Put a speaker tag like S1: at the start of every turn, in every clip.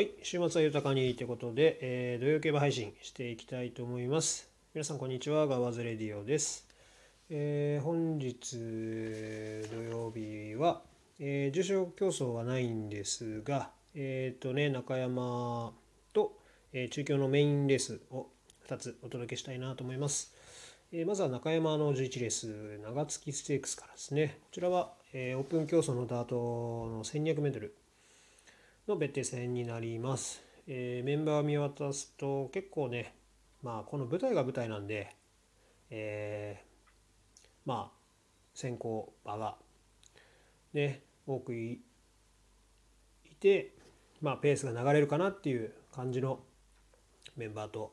S1: はい、週末は豊かにということで、えー土曜競馬配信していきたいと思います。皆さん、こんにちは。ガワズレディオです。えー本日土曜日は、えー重賞競争はないんですが、えっ、とね、中山と、え中京のメインレースを2つお届けしたいなと思います。えまずは中山の11レース、長月ステークスからですね。こちらは、えオープン競争のダートの 1200m の別定戦になります。えーメンバーを見渡すと結構ね、まあこの舞台が舞台なんで、えーまあ先行馬がね、多くいいて、まあペースが流れるかなっていう感じのメンバーと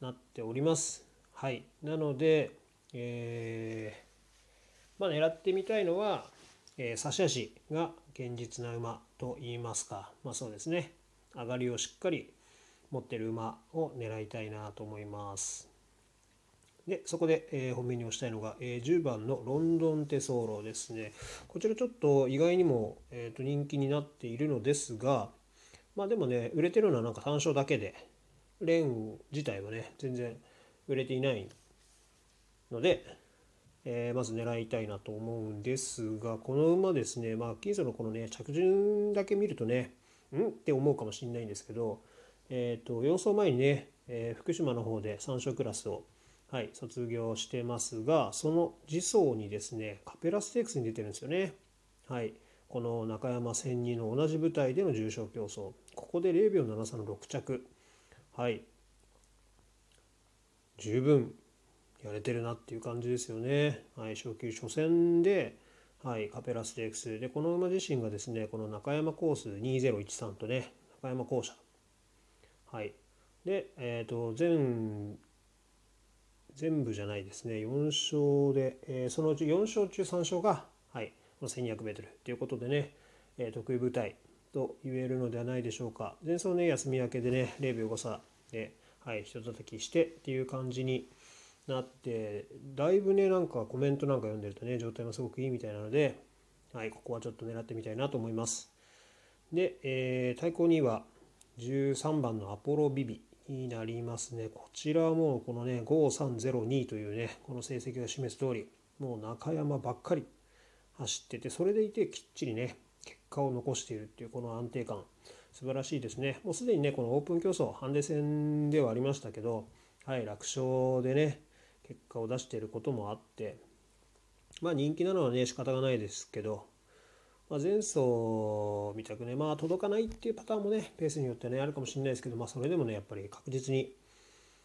S1: なっております。はい。なので、えーまあ狙ってみたいのは、えー差し足が現実な馬と言いますか、まあそうですね、上がりをしっかり持ってる馬を狙いたいなと思います。で、そこで、えー本命に押したいのが、えー10番のロンドンテソーロですね。こちらちょっと意外にも、えーと人気になっているのですが、まあでもね、売れてるのはなんか単勝だけで、レン自体はね、全然売れていないので、えーまず狙いたいなと思うんですがこの馬ですねまあ金層のこのね着順だけ見るとねん？って思うかもしれないんですけどえっ、と4走前にね、えー福島の方で3勝クラスをはい卒業してますがその次走にですねカペラステークスに出てるんですよね。はい。この中山千二の同じ舞台での重賞競争。ここで0秒73の6着。はい。十分。やれてるなっていう感じですよね。はい、初級初戦で、はい、カペラステークスで。この馬自身がですねこの中山コース2013とね中山校舎。はい。でえっ、と全全部じゃないですね。4勝で、えーそのうち4勝中3勝がはいこの 1200m ということでね、えー得意舞台と言えるのではないでしょうか。前走ね休み明けでね0秒5差ではい一叩きしてっていう感じになってだいぶねなんかコメントなんか読んでるとね状態もすごくいいみたいなので、はい、ここはちょっと狙ってみたいなと思います。で、えー対抗2は13番のアポロビビになりますね。こちらはもうこのね5302というねこの成績が示す通りもう中山ばっかり走っててそれでいてきっちりね結果を残しているっていうこの安定感。素晴らしいですね。もうすでにねこのオープン競争ハンデ戦ではありましたけどはい楽勝でね結果を出していることもあってまあ人気なのはね仕方がないですけど、まあ、前走みたくねまあ届かないっていうパターンもねペースによってねあるかもしれないですけどまあそれでもねやっぱり確実に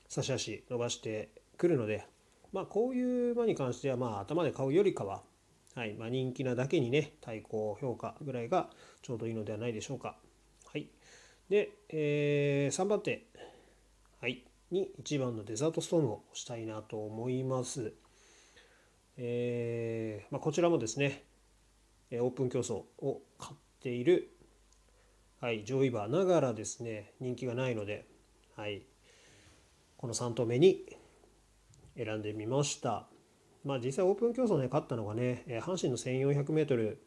S1: 差し足伸ばしてくるのでまあこういう馬に関してはまあ頭で買うよりかははいまあ、人気なだけにね対抗評価ぐらいがちょうどいいのではないでしょうか。はい、で、えー3番手、はい、に1番のデザートストームをしたいなと思います。えーまあ、こちらもですね、オープン競争を買っている、はい、上位馬ながらですね、人気がないので、はい、この3頭目に選んでみました。まあ実際オープン競争ね、勝ったのがね、阪神の 1400m っ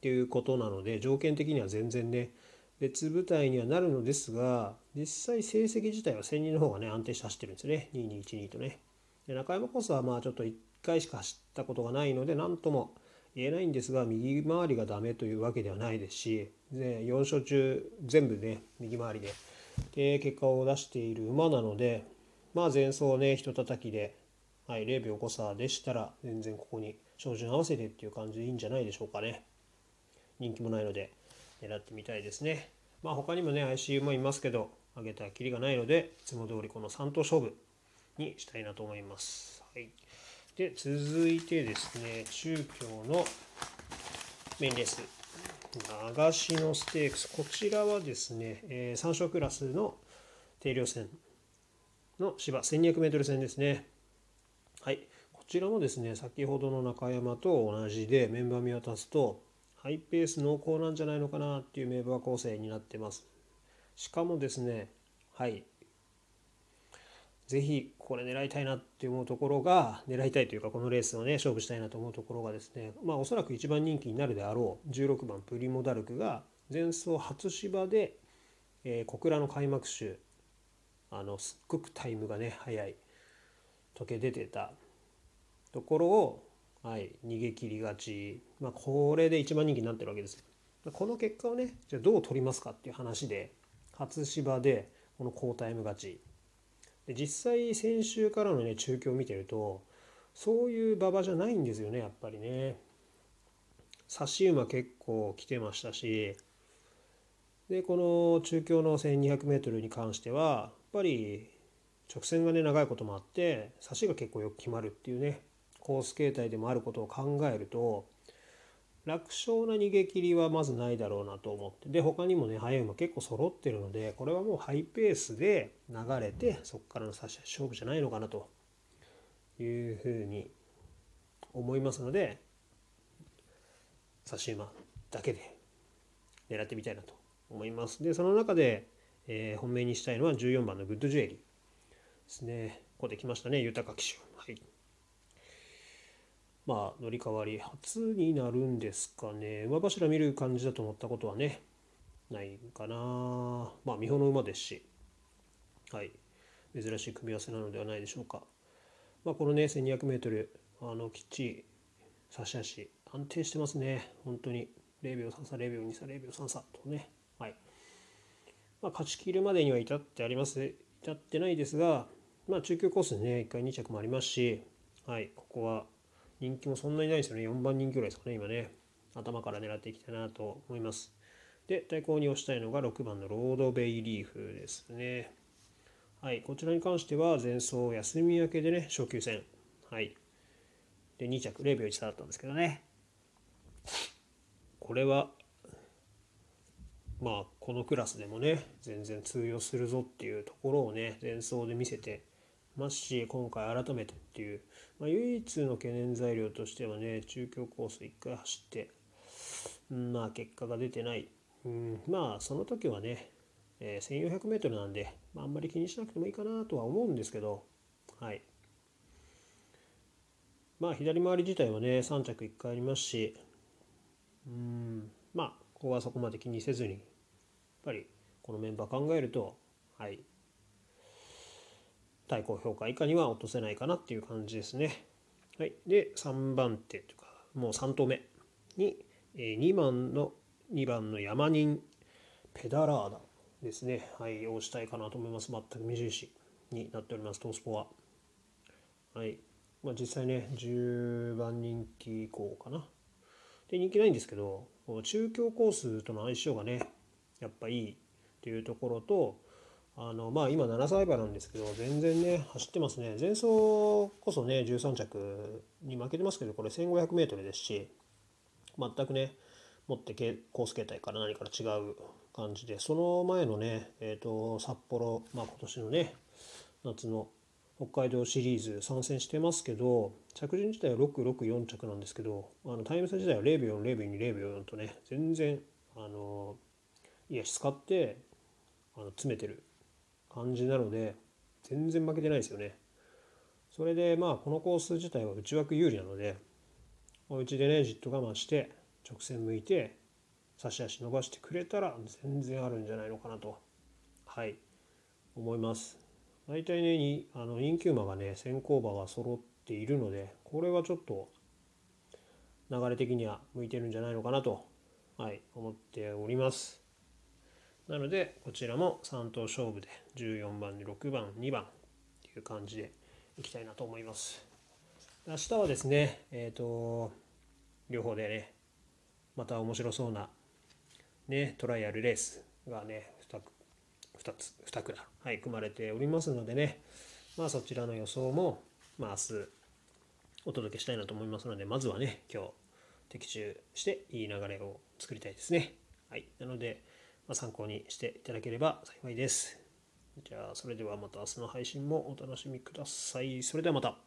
S1: ていうことなので、条件的には全然ね、別舞台にはなるのですが、実際成績自体は1000人の方がね、安定して走ってるんですね。2212とね。で中山コースはまあちょっと1回しか走ったことがないので、何とも言えないんですが、右回りがダメというわけではないですし、で4勝中全部ね、右回りで、で結果を出している馬なので、まあ前走ね、一叩きで、はい、0秒5差でしたら、全然ここに照準合わせてっていう感じでいいんじゃないでしょうかね。人気もないので狙ってみたいですね。まあ他にもね ICU もいますけど上げたらきりがないのでいつも通りこの3等勝負にしたいなと思います。はい、で続いてですね中京のメインレース長篠ステークスこちらはですね、えー、3勝クラスの定量戦の芝 1200m 戦ですね。はい、こちらもですね先ほどの中山と同じでメンバー見渡すとハイペース濃厚なんじゃないのかなっていうメンバー構成になってます。しかもですねはい。ぜひこれ狙いたいなって思うところが狙いたいというかこのレースをね勝負したいなと思うところがですねまあおそらく一番人気になるであろう16番プリモダルクが前走初芝でえー、小倉の開幕週あのすっごくタイムがね速い時計出てたところを、はい、逃げ切りがち、まあ、これで一番人気になってるわけですこの結果をねじゃあどう取りますかっていう話で初芝でこの好タイム勝ち。で実際先週からのね中継を見てるとそういう馬場じゃないんですよねやっぱりね。差し馬結構来てましたし。でこの中京の 1200m に関してはやっぱり直線がね長いこともあって差しが結構よく決まるっていうねコース形態でもあることを考えると楽勝な逃げ切りはまずないだろうなと思ってで他にもね速い馬結構揃ってるのでこれはもうハイペースで流れてそこからの差し勝負じゃないのかなというふうに思いますので差し馬だけで狙ってみたいなと思います。でその中で、えー、本命にしたいのは14番のグッドジュエリーですね。ここで来ましたね豊騎手。はい。まあ乗り換わり初になるんですかね。馬柱見る感じだと思ったことはねないかな。まあ見本の馬ですし。はい。珍しい組み合わせなのではないでしょうか。まあ、このね 1200m あのきっちり差し足安定してますね本当に0秒3差0秒2差0秒3差とねはいまあ、勝ちきるまでには至ってあります至ってないですがまあ中級コースね1回2着もありますしはいここは人気もそんなにないですよね4番人気ぐらいですかね今ね頭から狙っていきたいなと思いますで対抗に押したいのが6番のロードベイリーフですねはい、こちらに関しては前走休み明けでね、初級戦。はい。で、2着、0秒1差だったんですけどね。これは、まあ、このクラスでもね、全然通用するぞっていうところをね、前走で見せてますし、今回改めてっていう、まあ、唯一の懸念材料としてはね、中京コース1回走って、うん、まあ、結果が出てない。うん、まあ、その時はね、えー、1400m なんで、まあ、あんまり気にしなくてもいいかなとは思うんですけど、はい。まあ、左回り自体はね、3着1回ありますし、うん、まあ、ここはそこまで気にせずに、やっぱりこのメンバー考えると、はい、対高評価以下には落とせないかなっていう感じですね。はい、で、3番手というか、もう3投目に、2番の2番の山人ペダラーダですね、はい、応したいかなと思います。全く無印になっております、トースポは。はい。まあ、実際ね、10番人気以降かな。で、人気ないんですけど、中京コースとの相性がね、やっぱいいっていうところと、あのまあ今7歳馬なんですけど全然ね走ってますね。前走こそね13着に負けてますけどこれ 1500m ですし全くね持ってコース形態から何から違う感じでその前のね、えーと、札幌、まあ、今年のね夏の北海道シリーズ参戦してますけど着順自体は664着なんですけどあのタイム差自体は0秒4 0秒2 0秒4とね全然あのいや使ってあの詰めてる感じなので全然負けてないですよね。それでまあこのコース自体は内枠有利なのでお家でねじっと我慢して直線向いて差し足伸ばしてくれたら全然あるんじゃないのかなと。はい。思います。大体ねにあのインキューマがね先行馬が揃っているのでこれはちょっと流れ的には向いてるんじゃないのかなとはい思っております。なのでこちらも3等勝負で14番に6番2番っていう感じでいきたいなと思います明日はですねえっ、ー、と両方でねまた面白そうなね、トライアルレースがね 2, 2つ2蔵、はい、組まれておりますのでね、まあ、そちらの予想も、まあ、明日お届けしたいなと思いますのでまずはね今日的中していい流れを作りたいですね。はい、なので、参考にしていただければ幸いです。じゃあそれではまた明日の配信もお楽しみください。それではまた。